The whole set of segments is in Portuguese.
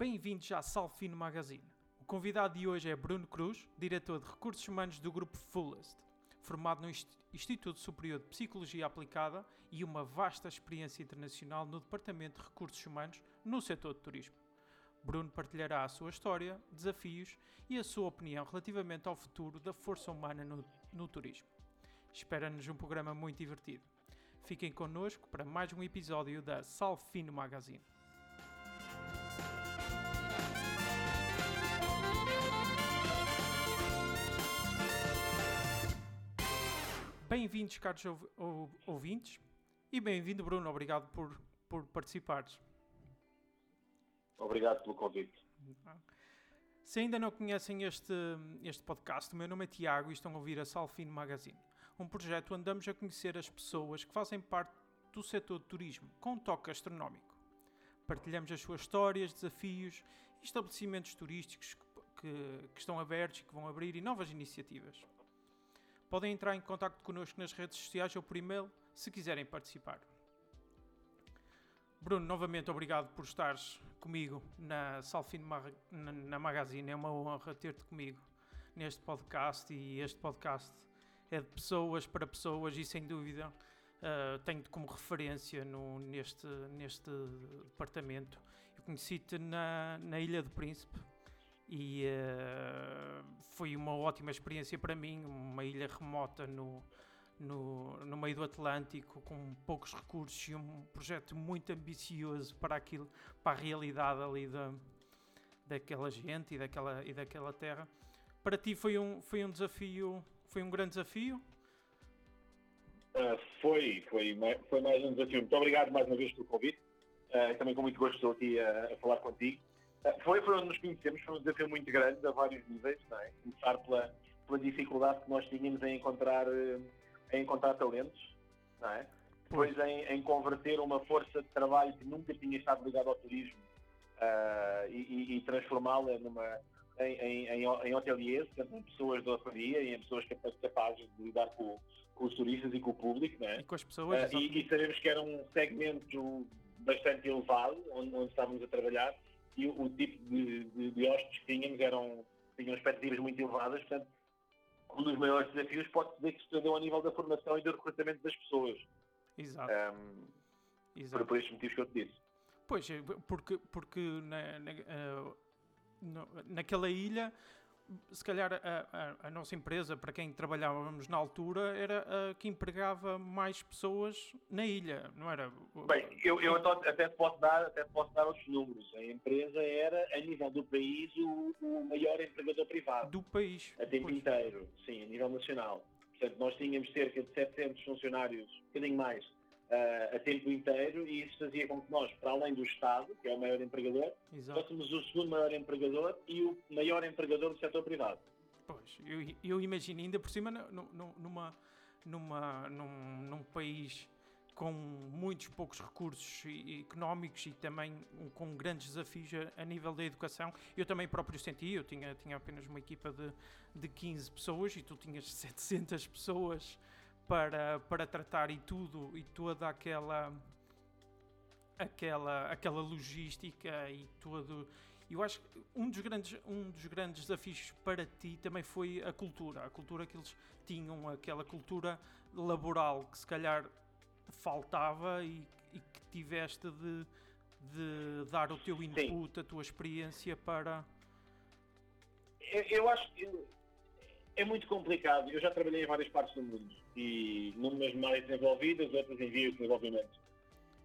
Bem-vindos à Salfino Magazine. O convidado de hoje é Bruno Cruz, diretor de Recursos Humanos do Grupo Fullest, formado no Instituto Superior de Psicologia Aplicada e uma vasta experiência internacional no Departamento de Recursos Humanos no setor de turismo. Bruno partilhará a sua história, desafios e a sua opinião relativamente ao futuro da força humana no, no turismo. Espera-nos um programa muito divertido. Fiquem connosco para mais um episódio da Salfino Magazine. Bem-vindos, caros ouvintes, e bem-vindo, Bruno. Obrigado por, por participares. Obrigado pelo convite. Se ainda não conhecem este, este podcast, o meu nome é Tiago e estão a ouvir a Salfino Magazine, um projeto onde andamos a conhecer as pessoas que fazem parte do setor de turismo, com um toque gastronómico. Partilhamos as suas histórias, desafios e estabelecimentos turísticos que, que, que estão abertos e que vão abrir e novas iniciativas. Podem entrar em contato connosco nas redes sociais ou por e-mail se quiserem participar. Bruno, novamente obrigado por estares comigo na na, na Magazine. É uma honra ter-te comigo neste podcast e este podcast é de pessoas para pessoas e sem dúvida uh, tenho-te como referência no, neste, neste departamento. Eu conheci-te na, na Ilha do Príncipe e uh, foi uma ótima experiência para mim, uma ilha remota no, no, no meio do Atlântico, com poucos recursos e um projeto muito ambicioso para aquilo, para a realidade ali da, daquela gente e daquela, e daquela terra. Para ti foi um, foi um desafio, foi um grande desafio? Uh, foi, foi, foi mais um desafio. Muito obrigado mais uma vez pelo convite. Uh, também com muito gosto estou aqui a, a falar contigo. Eh, foi, foi onde nos conhecemos, foi um desafio muito grande a vários níveis, não é? Começar pela, pela dificuldade que nós tínhamos em encontrar, eh, em encontrar talentos, não é? Depois em, em converter uma força de trabalho que nunca tinha estado ligada ao turismo uh, e, e transformá-la numa, em, em, em, em hoteliers, em pessoas de hotelaria e em pessoas capazes de lidar com, com, os turistas e com o público, é? E com as pessoas. Uh, e, e, sabemos que era um segmento bastante elevado, onde, onde estávamos a trabalhar, e o, o tipo de, de, de hóspedes que tínhamos eram, tinham expectativas muito elevadas, portanto, um dos maiores desafios pode dizer que se estendeu a nível da formação e do recrutamento das pessoas. Exato. Um, Exato. Por, por estes motivos que eu te disse. Pois, porque, porque na, na, uh, naquela ilha se calhar a, a, a, nossa empresa, para quem trabalhávamos na altura, era a que empregava mais pessoas na ilha, não era? Bem, eu, eu até, posso dar, até posso dar outros números. A empresa era, a nível do país, o, o maior empregador privado. Do país? A tempo pois. inteiro, sim, a nível nacional. Portanto, nós tínhamos cerca de 700 funcionários, um bocadinho mais, uh, a tempo inteiro e isso fazia com que nós, para além do Estado, que é o maior empregador, Exato. fôssemos o segundo maior empregador e o maior empregador do setor privado. Pois, eu, eu imagino ainda por cima numa, numa, num, num país com muitos poucos recursos económicos e também com grandes desafios a, a, nível da educação. Eu também próprio senti, eu tinha, tinha apenas uma equipa de, de 15 pessoas e tu tinhas 700 pessoas para, para tratar e tudo e toda aquela aquela aquela logística e todo eu acho que um dos grandes um dos grandes desafios para ti também foi a cultura a cultura que eles tinham aquela cultura laboral que se calhar faltava e, e que tiveste de, de dar o teu input Sim. a tua experiência para eu, eu acho que é muito complicado. Eu já trabalhei em várias partes do mundo e numas áreas desenvolvidas, outras em vias de desenvolvimento.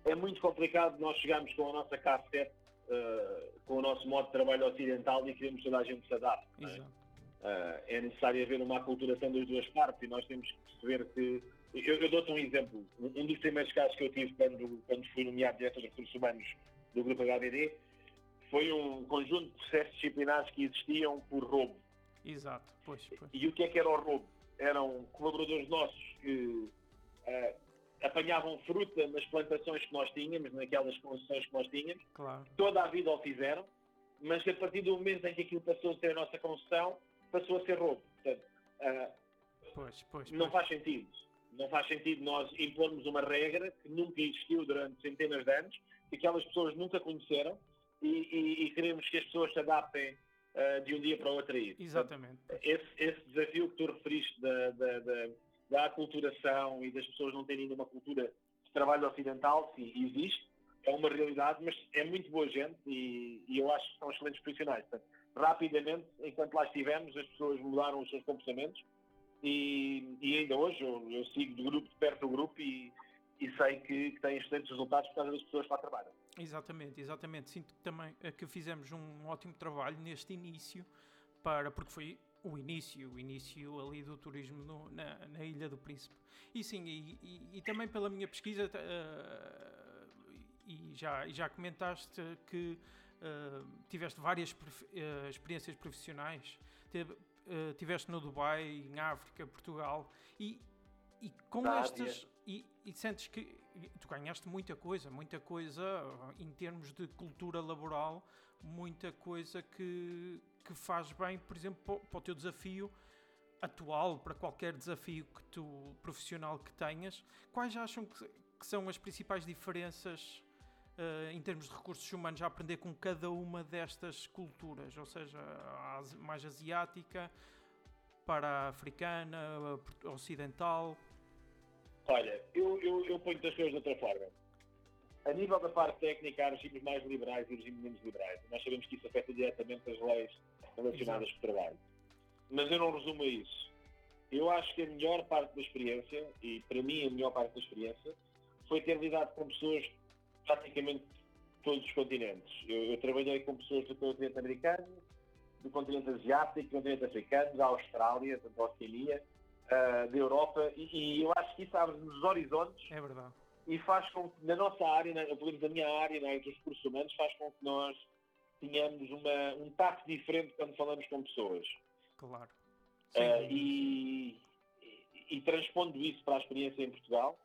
É muito complicado nós chegarmos com a nossa cassete, uh, com o nosso modo de trabalho ocidental e queremos que toda a gente se adapte. É? Uh, é necessário haver uma aculturação das duas partes e nós temos que perceber que. Eu, eu dou-te um exemplo. Um dos primeiros casos que eu tive quando, quando fui nomeado diretor de recursos humanos do Grupo HDD foi um conjunto de processos disciplinares que existiam por roubo Exato, pois, pois. E o que é que era o roubo? Eram colaboradores nossos que uh, apanhavam fruta nas plantações que nós tínhamos, naquelas concessões que nós tínhamos. Claro. Toda a vida o fizeram, mas que a partir do momento em que aquilo passou a ser a nossa concessão, passou a ser roubo. Portanto, uh, pois, pois, não faz sentido. Não faz sentido nós impormos uma regra que nunca existiu durante centenas de anos, que aquelas pessoas nunca conheceram, e, e, e queremos que as pessoas se adaptem uh, de um dia para o outro a isso. Exatamente. Esse, esse, desafio que tu referiste da, da, da, da aculturação e das pessoas não terem ainda uma cultura de trabalho ocidental, sim, existe, é uma realidade, mas é muito boa gente e, e eu acho que são excelentes profissionais. Portanto, rapidamente, enquanto lá estivemos, as pessoas mudaram os seus comportamentos e, e ainda hoje eu, eu, sigo de grupo, de perto do grupo e, e sei que, que tem excelentes resultados por causa das pessoas que lá trabalham. Exatamente, exatamente. Sinto que também eh, que fizemos um ótimo trabalho neste início, para, porque foi o início, o início ali do turismo no, na, na, Ilha do Príncipe. E sim, e, e, e também pela minha pesquisa, uh, e já, já comentaste que uh, tiveste várias uh, experiências profissionais, tiveste no Dubai, em África, Portugal, e, e com estas. E, e, sentes que tu ganhaste muita coisa, muita coisa em termos de cultura laboral, muita coisa que, que faz bem, por exemplo, para, o teu desafio atual, para qualquer desafio que tu, profissional que tenhas. Quais acham que, que são as principais diferenças uh, em termos de recursos humanos a aprender com cada uma destas culturas? Ou seja, mais asiática, para a africana, a ocidental? Olha, eu, eu, eu ponho as coisas de outra forma. A nível da parte técnica, há regimes mais liberais e regimes menos liberais. Nós sabemos que isso afeta diretamente as leis relacionadas Exato. com o trabalho. Mas eu não resumo a isso. Eu acho que a melhor parte da experiência, e para mim a melhor parte da experiência, foi ter lidado com pessoas praticamente todos os continentes. Eu, eu trabalhei com pessoas do continente americano, do continente asiático, do continente africano, da Austrália, da Oceania, uh, da Europa, e, e, eu acho que isso abre-nos horizontes. É verdade. E faz com que, na nossa área, na, pelo menos na minha área, na área dos recursos humanos, faz com que nós tenhamos uma, um tato diferente quando falamos com pessoas. Claro. Uh, e, e, e, transpondo isso para a experiência em Portugal,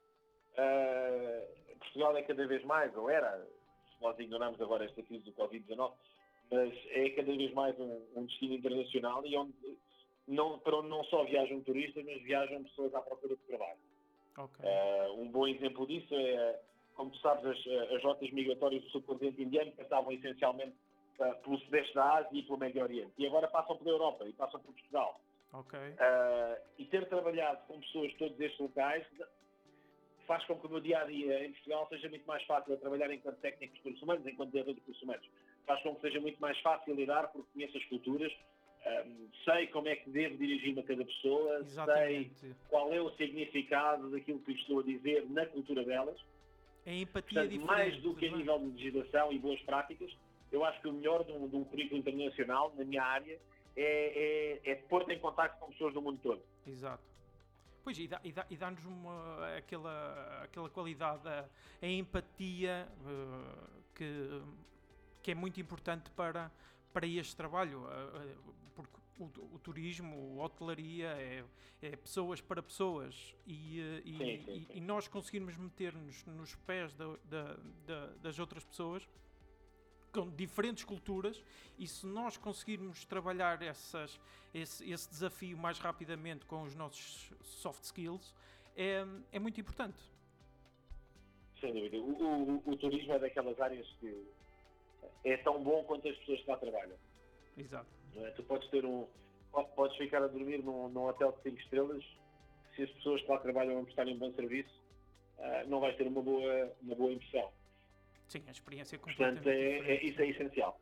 uh, Portugal é cada vez mais, ou era, se nós ignoramos agora esta crise do Covid-19, mas é cada vez mais um, um destino internacional e onde não, para onde não só viajam turistas, mas viajam pessoas à procura de trabalho. Okay. Uh, um bom exemplo disso é, como tu sabes, as, as rotas migratórias do subcontinente indiano passavam essencialmente uh, pelo Sudeste da Ásia e pelo Médio Oriente. E agora passam pela Europa e passam por Portugal. Okay. Uh, e ter trabalhado com pessoas de todos estes locais faz com que o meu dia a dia em Portugal seja muito mais fácil a trabalhar enquanto técnico de recursos humanos, enquanto diretor de recursos humanos. Faz com que seja muito mais fácil lidar porque conheço as culturas, um, sei como é que devo dirigir-me a cada pessoa, Exatamente. sei qual é o significado daquilo que estou a dizer na cultura delas. É empatia Portanto, mais do que a nível de legislação e boas práticas, eu acho que o melhor de um, de um currículo internacional, na minha área, é, é, é pôr-te em contato com pessoas do mundo todo. Exato. Pois, e dá-nos dá, dá uma, aquela, aquela qualidade, a, a empatia uh, que, que é muito importante para, para este trabalho. Uh, porque o, o, turismo, a hotelaria é, é, pessoas para pessoas e, eh, e, sim, sim, sim. e nós conseguirmos meter-nos nos pés da, da, da, das outras pessoas com diferentes culturas e se nós conseguirmos trabalhar essas, esse, esse desafio mais rapidamente com os nossos soft skills é, é muito importante. Sem dúvida. O, o, o, turismo é daquelas áreas que é tão bom quanto as pessoas que lá trabalham. Exato. É? Tu podes ter um. Podes ficar a dormir num, num hotel de 5 estrelas, se as pessoas que lá trabalham não prestarem um bom serviço, uh, não vais ter uma boa, uma boa impressão. Sim, a experiência é completamente Portanto, é, é, isso é essencial.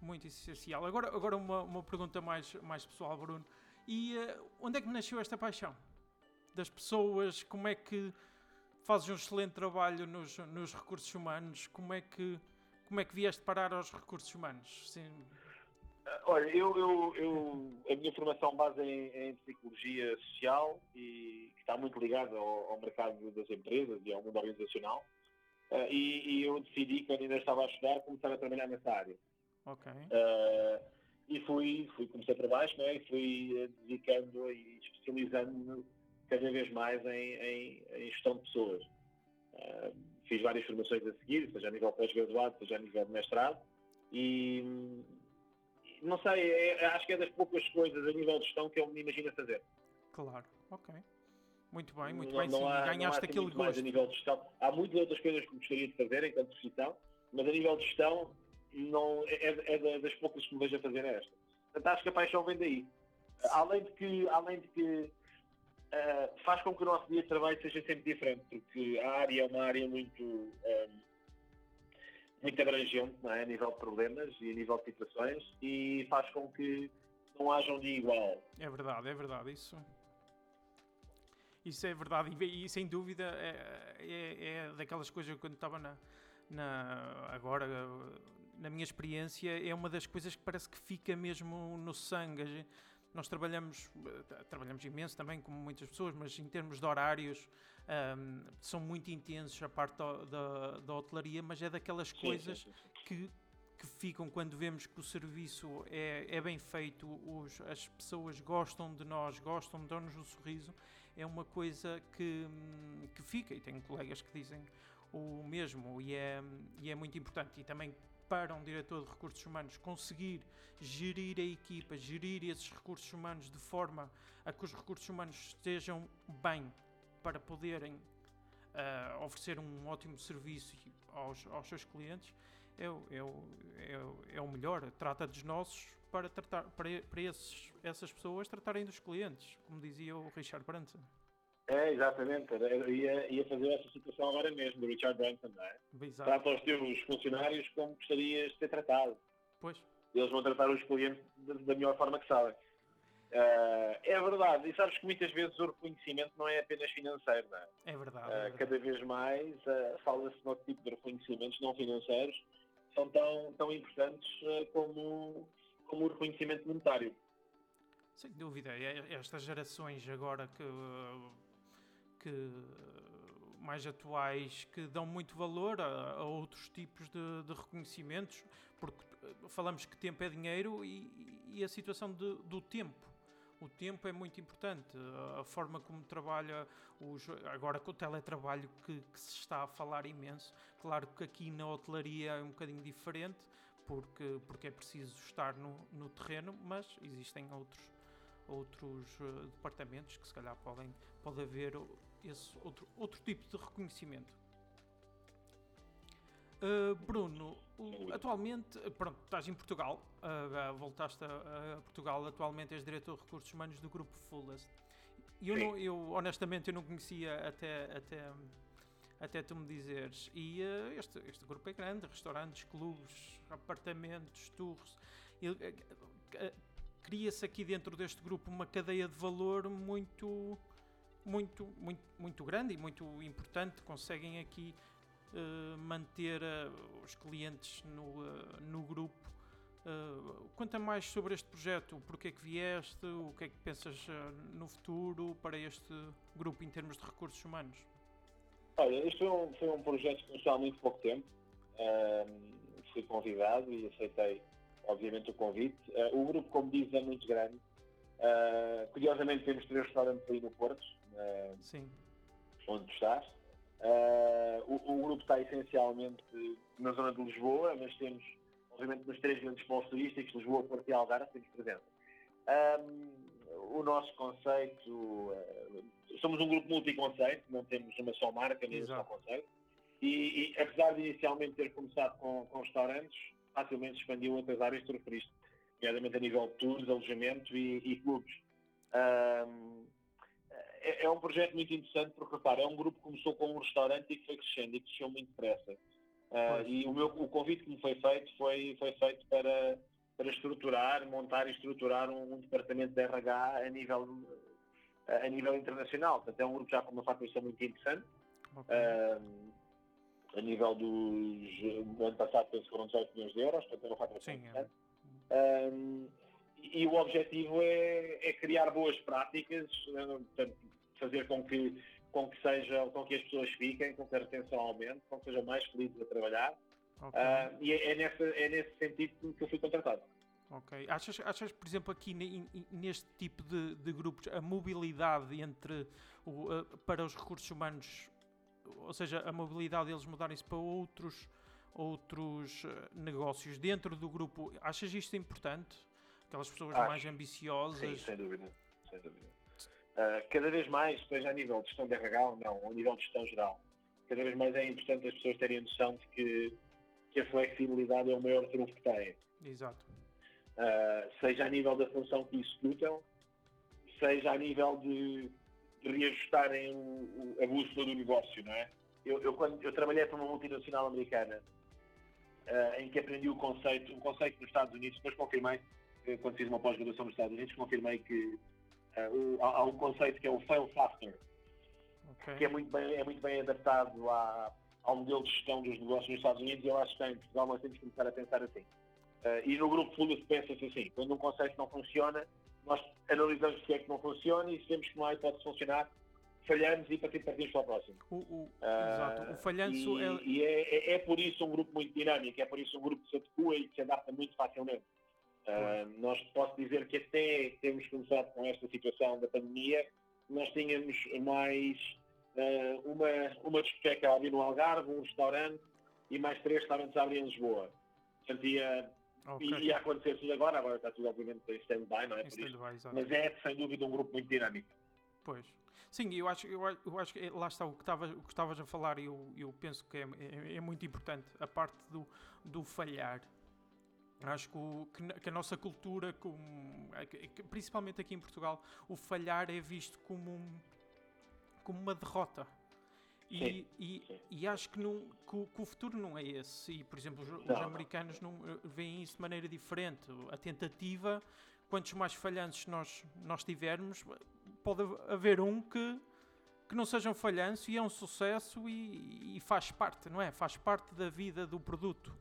Muito essencial. Agora, agora uma, uma pergunta mais, mais pessoal, Bruno. E uh, onde é que nasceu esta paixão? Das pessoas? Como é que fazes um excelente trabalho nos, nos recursos humanos? Como é que como é que vieste parar aos recursos humanos? Sim. Olha, eu, eu, eu, a minha formação base em, em psicologia social e que está muito ligada ao, ao, mercado das empresas e ao mundo organizacional. Uh, e, e, eu decidi, quando ainda estava a estudar, começar a trabalhar nessa área. Ok. Uh, e fui, fui comecei para baixo, né, e fui dedicando e especializando-me cada vez mais em, em, em gestão de pessoas. Uh, fiz várias formações a seguir, seja a nível pós-graduado, seja a nível de mestrado, e não sei, é, acho que é das poucas coisas a nível de gestão que eu me imagino fazer. Claro, ok. Muito bem, muito não, bem. Não Sim, há, ganhaste assim aquele gosto. a nível de gestão. Há muitas outras coisas que gostaria de fazer enquanto profissão, mas a nível de gestão não, é, é das poucas que me vejo a fazer esta. Portanto, acho que a paixão vem daí. Além de que, além de que uh, faz com que o nosso dia de trabalho seja sempre diferente, porque a área é uma área muito, um, muito abrangente não é? a nível de problemas e a nível de situações e faz com que não haja um dia igual. É verdade, é verdade. Isso, isso é verdade e, e sem dúvida é, é, é, daquelas coisas que quando estava na, na, agora na minha experiência é uma das coisas que parece que fica mesmo no sangue. Nós trabalhamos, trabalhamos imenso também, como muitas pessoas, mas em termos de horários um, são muito intensos a parte da, da, hotelaria, mas é daquelas sim, coisas sim, sim, que que ficam quando vemos que o serviço é, é bem feito, os, as pessoas gostam de nós, gostam de dar-nos um sorriso, é uma coisa que, que fica. E tenho colegas que dizem o mesmo, e é, e é muito importante. E também para um diretor de recursos humanos conseguir gerir a equipa, gerir esses recursos humanos de forma a que os recursos humanos estejam bem para poderem uh, oferecer um ótimo serviço aos, aos seus clientes, é, é, é, é o melhor. Trata dos nossos para, tratar, para, para esses, essas pessoas tratarem dos clientes, como dizia o Richard Branson. É, exatamente. Eu ia, ia fazer essa situação agora mesmo, do Richard Branson, não é? Exato. Trata os teus funcionários como gostarias de ser tratado. Pois. Eles vão tratar os clientes da melhor forma que sabem. Uh, é verdade, e sabes que muitas vezes o reconhecimento não é apenas financeiro, não é? É verdade. Uh, é verdade. Cada vez mais uh, fala-se no tipo de reconhecimentos não financeiros são tão, tão importantes como, como o reconhecimento monetário. Sem dúvida, estas gerações agora que que mais atuais que dão muito valor a, a outros tipos de, de, reconhecimentos, porque eh, falamos que tempo é dinheiro e, e a situação de, do tempo. O tempo é muito importante, a forma como trabalha, os, agora com o teletrabalho que, que, se está a falar imenso. Claro que aqui na hotelaria é um bocadinho diferente, porque, porque é preciso estar no, no terreno, mas existem outros, outros uh, departamentos que se calhar podem, pode haver esse outro, outro tipo de reconhecimento. Uh, Bruno, o, atualmente, pronto, estás em Portugal, uh, voltaste a, a, Portugal, atualmente és diretor de recursos humanos do grupo Fullest. E eu, não, eu, honestamente, eu não conhecia até, até, até tu me dizeres. E uh, este, este grupo é grande, restaurantes, clubes, apartamentos, tours. Cria-se aqui dentro deste grupo uma cadeia de valor muito muito, muito, muito grande e muito importante. Conseguem aqui uh, manter uh, os clientes no, uh, no grupo. conta mais sobre este projeto, porque é que vieste, o que é que pensas no futuro para este grupo em termos de recursos humanos? Olha, isto foi um, foi um projeto que começou há muito pouco tempo. fui convidado e aceitei, obviamente, o convite. o grupo, como diz, é muito grande. Uh, curiosamente temos três restaurantes aí no Porto, uh, Sim. onde tu estás. Uh, o, o, grupo está essencialmente na zona de Lisboa, mas temos, obviamente, nos três grandes pontos turísticos, Lisboa, Porto e Algarve, temos presença. o nosso conceito, somos um grupo multiconceito, não temos uma só marca, nem um só conceito. E, e, apesar de inicialmente ter começado com, com restaurantes, facilmente expandiu outras áreas que tu referiste nomeadamente a nível de tours, alojamento e, e clubes. Um, é, é, um projeto muito interessante porque, repara, é um grupo que começou com um restaurante e que foi crescendo e que cresceu muito depressa. Uh, e o, meu, o convite que me foi feito foi, foi feito para, para estruturar, montar e estruturar um, um departamento de RH a nível, a nível internacional. Portanto, é um grupo já com uma faturação muito interessante. Okay. Uh, a nível dos. No ano passado, penso que foram 18 milhões de euros, portanto, é uma faturação Sim, interessante. É. Um, e o objetivo é, é, criar boas práticas, portanto, fazer com que, com que seja, com que as pessoas fiquem, com que a retenção aumente, com que sejam mais felizes a trabalhar. Okay. Uh, e é, é, nessa, é nesse sentido que eu fui contratado. Ok. Achas, achas por exemplo, aqui neste tipo de, de grupos, a mobilidade entre o, para os recursos humanos, ou seja, a mobilidade deles mudarem-se para outros outros eh, negócios dentro do grupo. Achas isto importante? Aquelas pessoas Acho. mais ambiciosas? Sim, sem dúvida. Sem dúvida. Uh, cada vez mais, seja a nível de gestão de RH ou não, a nível de gestão geral, cada vez mais é importante as pessoas terem a noção de que que a flexibilidade é o maior trunfo que têm. Exato. Uh, seja a nível da função que executam, seja a nível de, de reajustarem o, o, a bússola do negócio, não é? Eu, eu, quando, eu trabalhei para uma multinacional americana uh, em que aprendi o conceito, um conceito nos Estados Unidos, depois confirmei, quando fiz uma pós-graduação nos Estados Unidos, confirmei que há, um conceito que é o fail faster, okay. que é muito bem, é muito bem adaptado à, ao modelo de gestão dos negócios nos Estados Unidos e eu acho que em Portugal nós temos que começar a pensar assim. Uh, e no grupo Fully pensa-se assim, quando um conceito não funciona, nós analisamos o que é que não funciona e se vemos que não há hipótese de funcionar, falhamos e partimos para o próximo. O, o, uh, exato, o falhanço e, é... E é, é, é, por isso um grupo muito dinâmico, é por isso um grupo que se adequa e que se adapta muito facilmente. Uh, nós posso dizer que até temos começado com esta situação da pandemia, nós tínhamos mais uh, uma, uma discoteca a abrir no Algarve, um restaurante e mais três restaurantes a abrir em Lisboa. Portanto, ia, okay. ia acontecer tudo agora, agora está tudo obviamente em stand-by, não é? Stand Mas é sem dúvida um grupo muito dinâmico. Pois. Sim, eu acho, eu, eu acho que lá está o que estavas, o que estavas a falar e eu, eu penso que é, é, é, muito importante a parte do, do falhar. Acho que, o, que, a nossa cultura, como, principalmente aqui em Portugal, o falhar é visto como, como uma derrota. E, sim, e, sim. e, acho que, não, que, que, o futuro não é esse. E, por exemplo, os, os americanos não, eh, veem isso de maneira diferente. A tentativa, quantos mais falhanços nós, nós tivermos, pode haver um que, que não seja um falhanço e é um sucesso e, e faz parte, não é? Faz parte da vida do produto.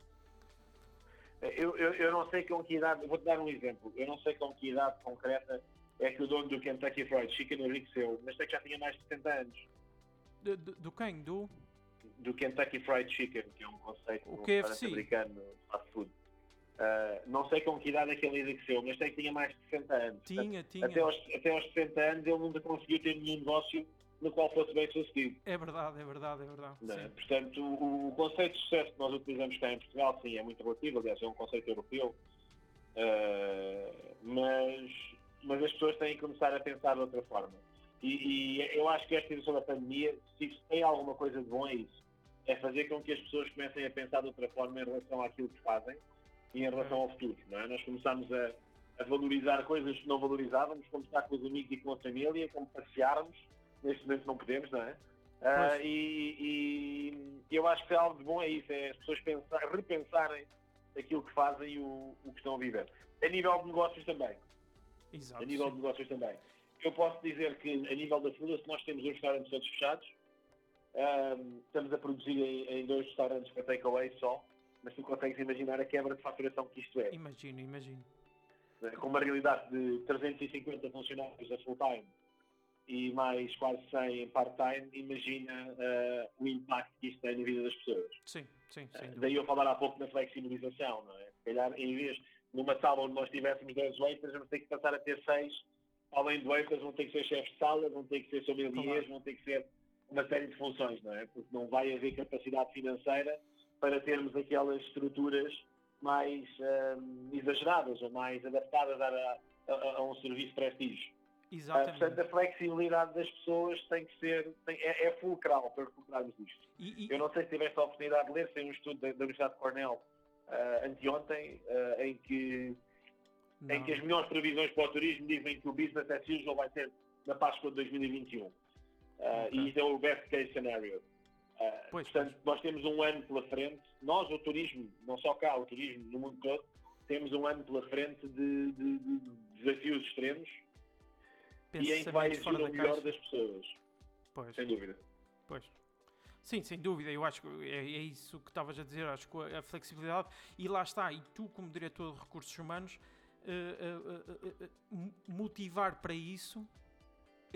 Eu, eu, eu não sei com que idade, vou-te dar um exemplo, eu não sei com que idade concreta é que o dono do Kentucky Fried Chicken enriqueceu, mas sei que já tinha mais de 70 anos. De, de, do quem? Do? Do Kentucky Fried Chicken, que é um conceito o KFC. americano de fast food. Uh, não sei com que idade é que ele enriqueceu, mas sei que tinha mais de 60 anos. Tinha, Portanto, tinha. Até aos, até aos 60 anos ele nunca conseguiu ter nenhum negócio no qual fosse bem sucedido. É verdade, é verdade, é verdade. É? Portanto, o, o, conceito de sucesso que nós utilizamos cá em Portugal, sim, é muito relativo, aliás, é um conceito europeu, uh, mas, mas as pessoas têm que começar a pensar de outra forma. E, e eu acho que esta situação da pandemia, se tem alguma coisa de bom, é isso. É fazer com que as pessoas comecem a pensar de outra forma em relação àquilo que fazem e em relação ao futuro. Não é? Nós começamos a, a valorizar coisas que não valorizávamos, como estar com os amigos e com a família, como passearmos. Neste momento não podemos, não é? Uh, e, e, eu acho que algo de bom é isso, é as pessoas pensar, repensarem aquilo que fazem e o, o que estão a viver. A nível de negócios também. Exato, a nível sim. de negócios também. Eu posso dizer que a nível da Fila, se nós temos os restaurantes todos fechados, um, estamos a produzir em, em dois restaurantes para takeaway só, mas tu consegues imaginar a quebra de faturação que isto é. Imagino, imagino. Com uma realidade de 350 funcionários a full-time e mais quase 100 em part-time, imagina uh, o impacto que isto tem na vida das pessoas. Sim, sim, sim. Uh, daí eu falar há pouco na flexibilização, não é? Se calhar, em vez, numa sala onde nós tivéssemos 10 waiters, vamos ter que passar a ter 6, além de waiters vão ter que ser chefes de sala, vão ter que ser sommeliers, vão ter que ser uma série de funções, não é? Porque não vai haver capacidade financeira para termos aquelas estruturas mais um, exageradas ou mais adaptadas a, a, a um serviço prestígio. Exatamente. Portanto, a flexibilidade das pessoas tem que ser, tem, é, é fulcral para recuperarmos isto. E, e... Eu não sei se tiveste a oportunidade de ler, tem um estudo da, da Universidade de Cornell uh, anteontem, uh, em, que, em que as melhores previsões para o turismo dizem que o business as usual vai ser na Páscoa de 2021. Uh, okay. E isso é o best case scenario. Uh, pois, portanto, pois. nós temos um ano pela frente, nós, o turismo, não só cá, o turismo no mundo todo, temos um ano pela frente de, de, de desafios extremos e em que vai exigir o melhor caixa. das pessoas. Pois. Sem dúvida. Pois. Sim, sem dúvida, eu acho que é, é isso que estavas a dizer, acho que a flexibilidade, e lá está, e tu como diretor de recursos humanos, uh, uh, uh, motivar para isso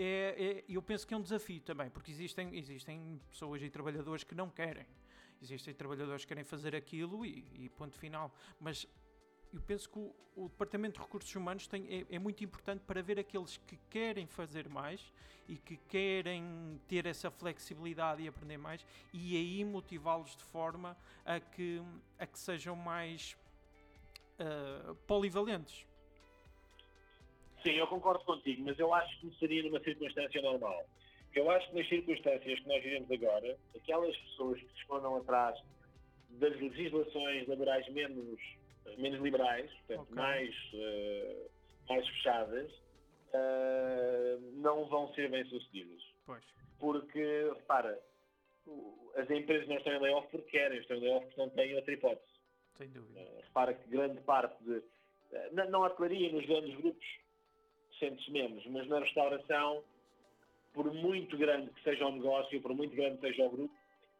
é, é, eu penso que é um desafio também, porque existem, existem pessoas e trabalhadores que não querem. Existem trabalhadores que querem fazer aquilo e, e ponto final. Mas eu penso que o, o, Departamento de Recursos Humanos tem, é, é, muito importante para ver aqueles que querem fazer mais e que querem ter essa flexibilidade e aprender mais e aí motivá-los de forma a que, a que sejam mais uh, polivalentes. Sim, eu concordo contigo, mas eu acho que seria numa circunstância normal. Eu acho que nas circunstâncias que nós vivemos agora, aquelas pessoas que se escondam atrás das legislações laborais menos, menos liberais, portanto, Ok. mais, eh, mais fechadas, eh, não vão ser bem sucedidas. Pois. Porque, repara, as empresas não estão em layoff porque querem, estão em layoff porque não têm outra hipótese. Sem dúvida. Eh, repara que grande parte de. na- não hotelaria nos grandes grupos sente-se menos, mas na restauração, por muito grande que seja o negócio, por muito grande que seja o grupo,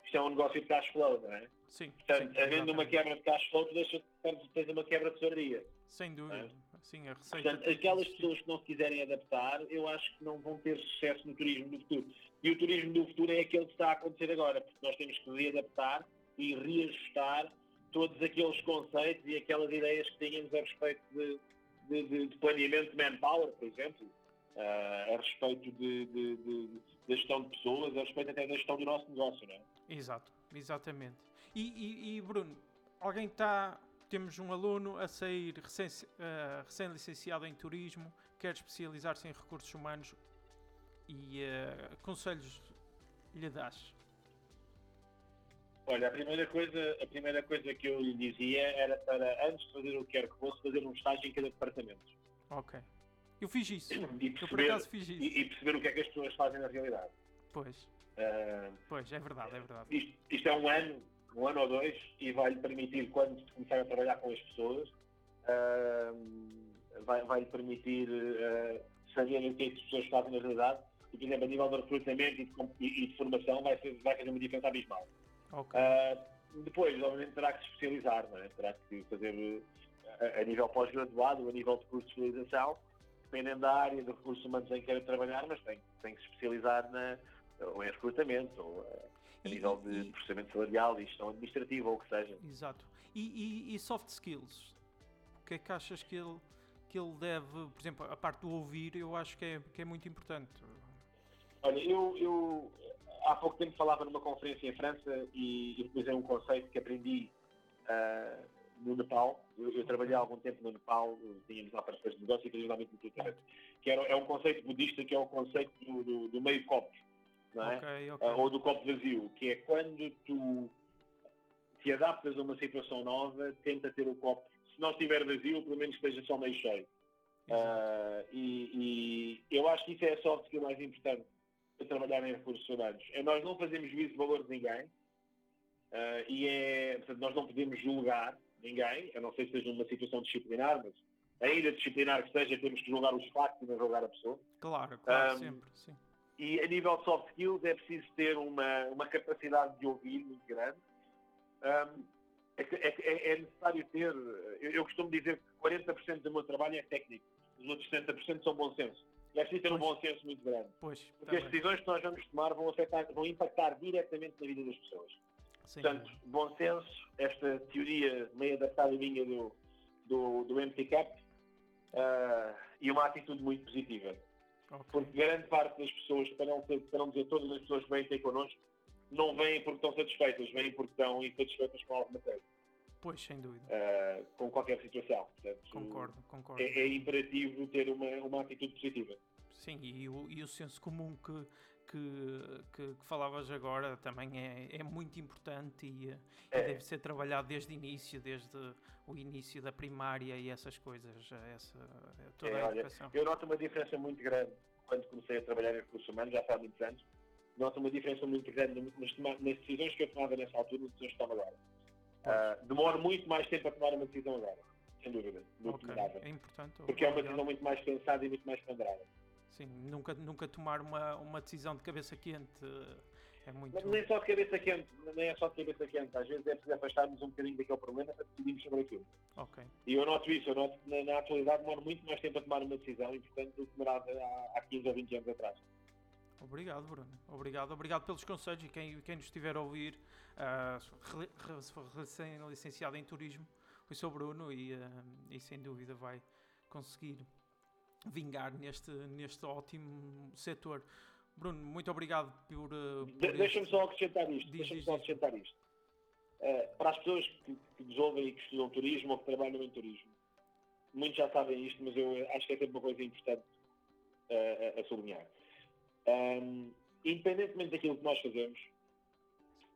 isto é um negócio de cash flow, não é? Sim. Portanto, sim, havendo uma quebra de cash flow, tu deixa portanto, tens uma quebra de tesouraria. Sem dúvida. Sim, a receita. Portanto, aquelas existir. pessoas que não se quiserem adaptar, eu acho que não vão ter sucesso no turismo do futuro. E o turismo do futuro é aquele que está a acontecer agora, porque nós temos que readaptar e reajustar todos aqueles conceitos e aquelas ideias que tínhamos a respeito de, de- de- planeamento de manpower, por exemplo, ah, a respeito de- de- da gestão de pessoas, a respeito até da gestão do nosso negócio, não é? Exato, exatamente. E, e- e, Bruno, alguém está. Temos um aluno a sair recém- eh, recém-licenciado em turismo, quer especializar-se em recursos humanos e eh, conselhos lhe dás? Olha, a primeira coisa, a primeira coisa que eu lhe dizia era para, antes de fazer o que quer que fosse, fazer um estágio em cada departamento. Ok. Eu fiz isso. E Eu por perceber, acaso fiz isso. e, e perceber o que é que as pessoas fazem na realidade. Pois, Ah, pois, é verdade, é verdade. isto, isto é um ano, um ano ou dois, e vai-lhe permitir, quando começar a trabalhar com as pessoas, vai- vai-lhe permitir ah, saber o que é que as pessoas fazem na realidade. E, por exemplo, a nível de recrutamento e de, e- de formação, vai, ser- vai fazer uma diferença abismal. Ok. Ah, depois, obviamente, terá que se especializar, não é? terá que fazer a, a nível pós-graduado, a nível de curso de especialização, dependendo da área de recursos humanos em que queira trabalhar, mas tem, tem que se especializar na, ou em recrutamento, ou a E- nível de e- processamento salarial e gestão administrativa, ou o que seja. Exato. E, e- soft skills? O que é que achas que ele, que ele deve, por exemplo, a parte do ouvir, eu acho que é, que é muito importante. Olha, eu, eu há pouco tempo falava numa conferência em França e, utilizei um conceito que aprendi ah, no Nepal. Eu, eu trabalhei há algum tempo no Nepal, tínhamos lá parceiros de negócio e principalmente no Twitter. Que era, é um conceito budista que é o conceito do, do- do meio copo, não é? Ok, ok. Ah, ou do copo vazio, que é quando tu te adaptas a uma situação nova, tenta ter o copo, se não estiver vazio, pelo menos esteja só meio cheio. Ah, e, e eu acho que isso é a soft skill mais importante para trabalhar em recursos humanos. É nós não fazemos juízo de valor de ninguém ah, e é, portanto, nós não podemos julgar ninguém, a não ser que seja numa situação disciplinar, mas ainda disciplinar que seja, temos que julgar os factos e não julgar a pessoa. Claro, claro, Ahm, sempre, sim. E a nível de soft skills é preciso ter uma, uma capacidade de ouvir muito grande. Ahm, é, é é- é necessário ter, eu, eu costumo dizer que 40% do meu trabalho é técnico, os outros 70% são bom senso. E é preciso ter um bom senso muito grande. Pois, Porque as decisões que nós vamos tomar vão, afetar, vão impactar diretamente na vida das pessoas. sem Portanto, bom senso, esta teoria meio adaptada minha do, do, do empty cap ah, e uma atitude muito positiva Ok. porque grande parte das pessoas, para não, para não dizer todas as pessoas que vêm ter connosco, não vêm porque estão satisfeitas, vêm porque estão insatisfeitas com alguma coisa, Pois, sem dúvida. ah, com qualquer situação. Portanto, Concordo, concordo. É, é imperativo ter uma, uma atitude positiva. Sim, e o, e o senso comum que, que, que, que falavas agora também é, é muito importante e, eh, e É. deve ser trabalhado desde o início, desde o início da primária e essas coisas, eh, essa, eh, toda É, a olha, educação. Eu noto uma diferença muito grande quando comecei a trabalhar em recursos humanos, já há muitos anos. Noto uma diferença muito grande nas, nas decisões que eu tomava nessa altura e nas decisões que tomo agora. Ah, demoro muito mais tempo a tomar uma decisão agora, sem dúvida, do que Ok, demorava. é importante. Porque é uma decisão muito mais pensada e muito mais ponderada. Sim, nunca, nunca tomar uma, uma decisão de cabeça quente eh, é muito. Mas nem só de cabeça quente, nem é só de cabeça quente. Às vezes é preciso afastarmos um bocadinho daquele problema para decidirmos sobre aquilo. Ok, E eu noto isso, eu noto que na, na atualidade demora muito mais tempo a tomar uma decisão e, portanto, do que demorava há, há 15 ou 20 anos atrás. obrigado, Bruno. Obrigado, obrigado pelos conselhos e quem, quem nos estiver a ouvir, for recém-licenciado em turismo, foi o Bruno e, ah, e sem dúvida vai conseguir vingar neste, neste ótimo setor. Bruno, muito obrigado por. ah, por De- Deixa-me só acrescentar isto. Deixa-me só acrescentar isto. Eh, para as pessoas que, que nos ouvem e que estudam turismo ou que trabalham em turismo, muitos já sabem isto, mas eu acho que é sempre uma coisa importante eh, a, a sublinhar. Ahm, independentemente daquilo que nós fazemos,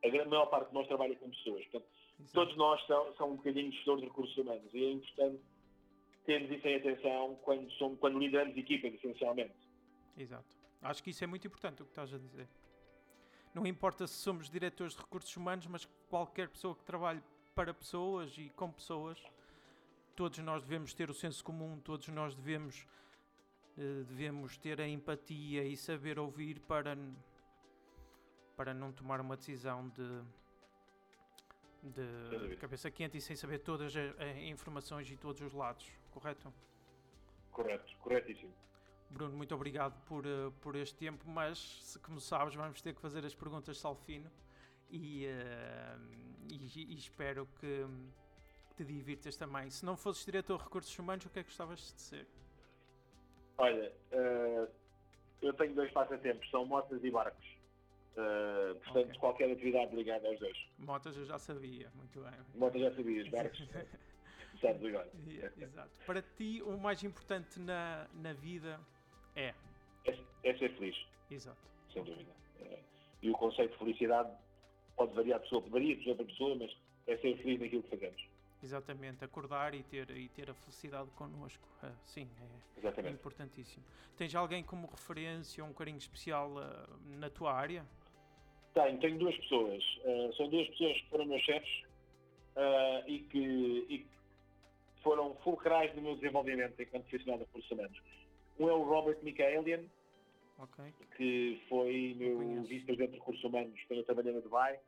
a grande maior parte de nós trabalha com pessoas. Portanto, Exato. todos nós são, são um bocadinho gestores de recursos humanos e é importante termos isso em atenção quando, somos, quando lideramos equipas, essencialmente. Exato. Acho que isso é muito importante o que estás a dizer. Não importa se somos diretores de recursos humanos, mas qualquer pessoa que trabalhe para pessoas e com pessoas, todos nós devemos ter o senso comum, todos nós devemos, eh, devemos ter a empatia e saber ouvir para, para não tomar uma decisão de, de cabeça quente e sem saber todas as as informações e todos os lados, correto? Correto, corretíssimo. Bruno, muito obrigado por, eh, por este tempo, mas como sabes, vamos ter que fazer as perguntas Salfino e, eh, e, e espero que te divirtas também. Se não fosses diretor de recursos humanos, o que é que gostavas de ser? Olha, eh, eu tenho dois passatempos, são motas e barcos. Eh, portanto, Ok. qualquer atividade ligada aos dois. Motas eu já sabia, muito bem. Motas já sabias, barcos, sabes agora. Yeah, Exato. Para ti, o mais importante na, na vida é. É, é ser feliz, Exato. sem dúvida. Eh, e o conceito de felicidade pode variar de pessoa, varia de pessoa para pessoa, mas é ser feliz naquilo que fazemos. Exatamente, acordar e ter, e ter a felicidade connosco. Ah, sim, é, É Exatamente. importantíssimo. Tens alguém como referência, um carinho especial ah, na tua área? Tenho, tenho duas pessoas. Uh, são duas pessoas que foram meus chefes uh, e, que, e que foram fulcrais no meu desenvolvimento enquanto profissional de recursos humanos. Um é o Robert Michaelian, Ok, que foi meu vice-presidente de recursos humanos quando eu trabalhei na Dubai.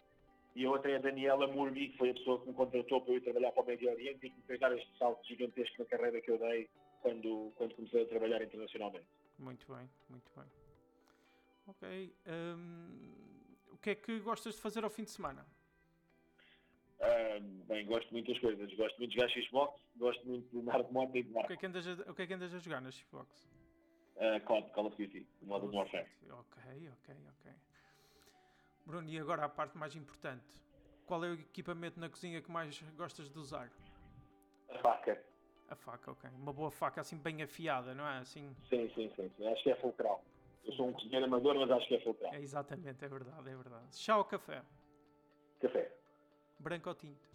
E a outra é a Daniela Murbi, que foi a pessoa que me contratou para eu ir trabalhar para o Médio Oriente e que me fez dar este salto gigantesco na carreira que eu dei quando, quando comecei a trabalhar internacionalmente. muito bem, muito bem. Ok, hum, o que é que gostas de fazer ao fim de semana? Ah, bem, gosto muito das coisas. Gosto muito de jogar Xbox, gosto muito de andar de moto e de O barco. que é que andas a, o que é que andas a jogar na Xbox? Uh, COD, Call of Duty, Modern Warfare. Ok, ok, ok. Bruno, e agora a parte mais importante. Qual é o equipamento na cozinha que mais gostas de usar? A faca. A faca, ok. Uma boa faca assim bem afiada, não é? Assim, Sim, sim, sim, sim. Acho que é fulcral. Eu sou um cozinheiro amador, mas acho que é fulcral. é exatamente, é verdade, é verdade. Chá ou café? Café. Branco ou tinto?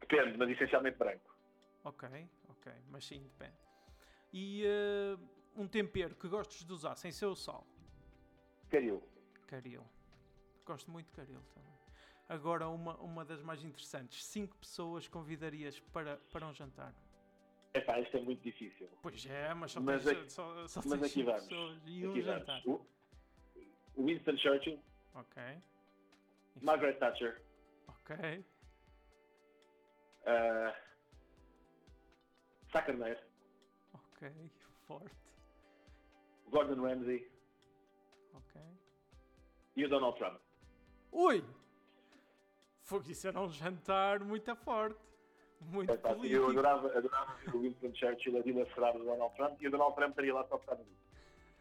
Depende, mas essencialmente branco. Ok, ok, mas sim, depende. E eh, um tempero que gostes de usar sem ser o sal? Caril. Caril. Gosto muito de caril também. Agora, uma, uma das mais interessantes. Cinco pessoas convidarias para, para um jantar? Epá, isto é muito difícil. Pois é, mas só Mas tens, aqui- só, só mas aqui cinco vamos. pessoas e um Aqui jantar. vamos. O o Winston Churchill, Ok, Margaret Thatcher, ok, uh, Sá Carneiro, ok, forte, Gordon Ramsay ok. e o Donald Trump. Ui! Foi isso era um jantar muito forte, muito Epá, político. eu adorava, adorava ver o Winston Churchill a dilacerar o Donald Trump e o Donald Trump estaria lá só por causa disso.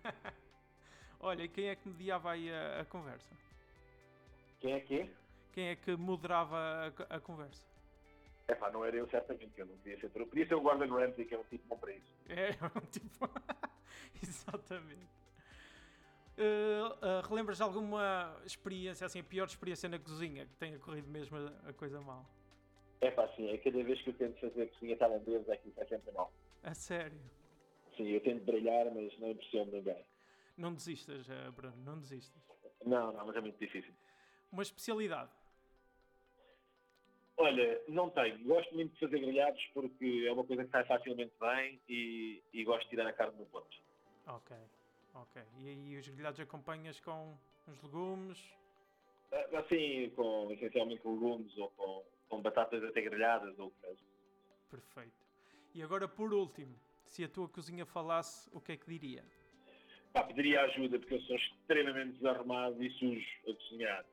Olha, e quem é que mediava aí a, a conversa? Quem é que é? Quem é que moderava a, a conversa? Epá, não era eu certamente, que eu não podia ser. Eu podia ser o Gordon Ramsay, que é um tipo bom para isso. É, um tipo. Exatamente. Uh, uh, relembras alguma experiência, assim, a pior experiência na cozinha que tenha corrido mesmo a, a coisa mal? É pá, sim, é cada vez que eu tento fazer cozinha tailandesa é que isso é sempre mal. A sério. Sim, eu tento brilhar, mas não impressiono ninguém. Não desistas, uh, Bruno, não desistas. Não, não, mas é muito difícil. Uma especialidade. Olha, não tenho. Gosto muito de fazer grelhados porque é uma coisa que sai facilmente bem e, e gosto de tirar a carne no ponto. Ok, ok. E aí os grelhados acompanhas com os legumes? Ah, Assim, com, essencialmente com legumes ou com, com batatas até grelhadas ou o que seja. Perfeito. E agora, por último, se a tua cozinha falasse, o que é que diria? Pá, pediria ajuda porque eu sou extremamente desarrumado e sujo a cozinhar.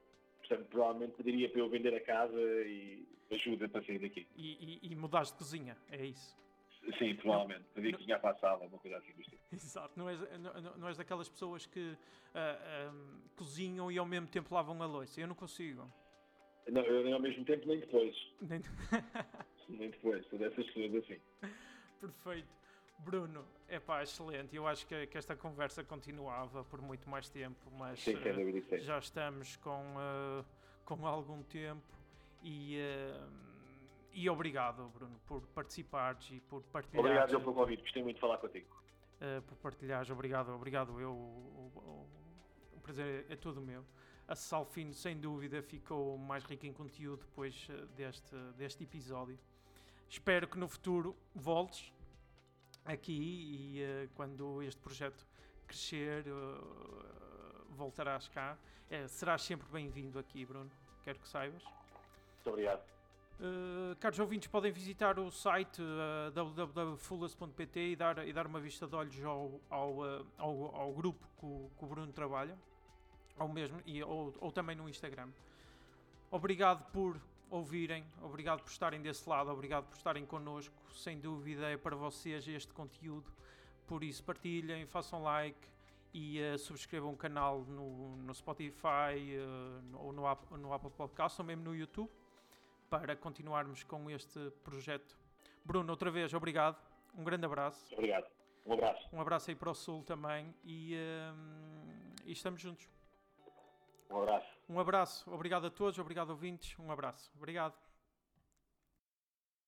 Portanto, provavelmente pediria para eu vender a casa e ajuda para sair daqui. E, e, e mudares de cozinha, é isso? Sim, provavelmente. Não- cozinhar para a sala, uma coisa assim do estilo. Exato, não és, não, não- és daquelas pessoas que ah, ah, cozinham e ao mesmo tempo lavam a louça. Eu não consigo. Não, eu nem ao mesmo tempo nem depois. Nem- Nem depois. Sou dessas pessoas assim. Perfeito. Bruno, é pá, excelente. Eu acho que, que esta conversa continuava por muito mais tempo, mas Sim, sim. já estamos com, ah, com algum tempo E, uh, e obrigado, Bruno, por participares e por partilhar. Obrigado eu pelo convite, gostei muito de falar contigo. Uh, por partilhares, obrigado, obrigado eu. O, o, o prazer é todo meu. A Salfino, sem dúvida, ficou mais rica em conteúdo depois deste, deste episódio. Espero que no futuro voltes aqui e uh, quando este projeto crescer, uh, voltarás cá. É, serás sempre bem-vindo aqui, Bruno. Quero que saibas. Muito obrigado. Uh, caros ouvintes, podem visitar o site uh, www.fullest.pt e dar, e dar uma vista de olhos ao, ao, uh, ao, ao, grupo que o, que o, Bruno trabalha, ao mesmo, e, ou, ou também no Instagram. Obrigado por ouvirem, obrigado por estarem desse lado, obrigado por estarem connosco. Sem dúvida é para vocês este conteúdo, por isso partilhem, façam like e uh, subscrevam o canal no, no Spotify uh, ou no, no Apple Podcast ou mesmo no YouTube para continuarmos com este projeto. Bruno, outra vez, obrigado. Um grande abraço. Obrigado. Um abraço. Um abraço aí para o Sul também e, uh, e estamos juntos. Um abraço. Um abraço. Obrigado a todos, obrigado ouvintes. Um abraço. Obrigado.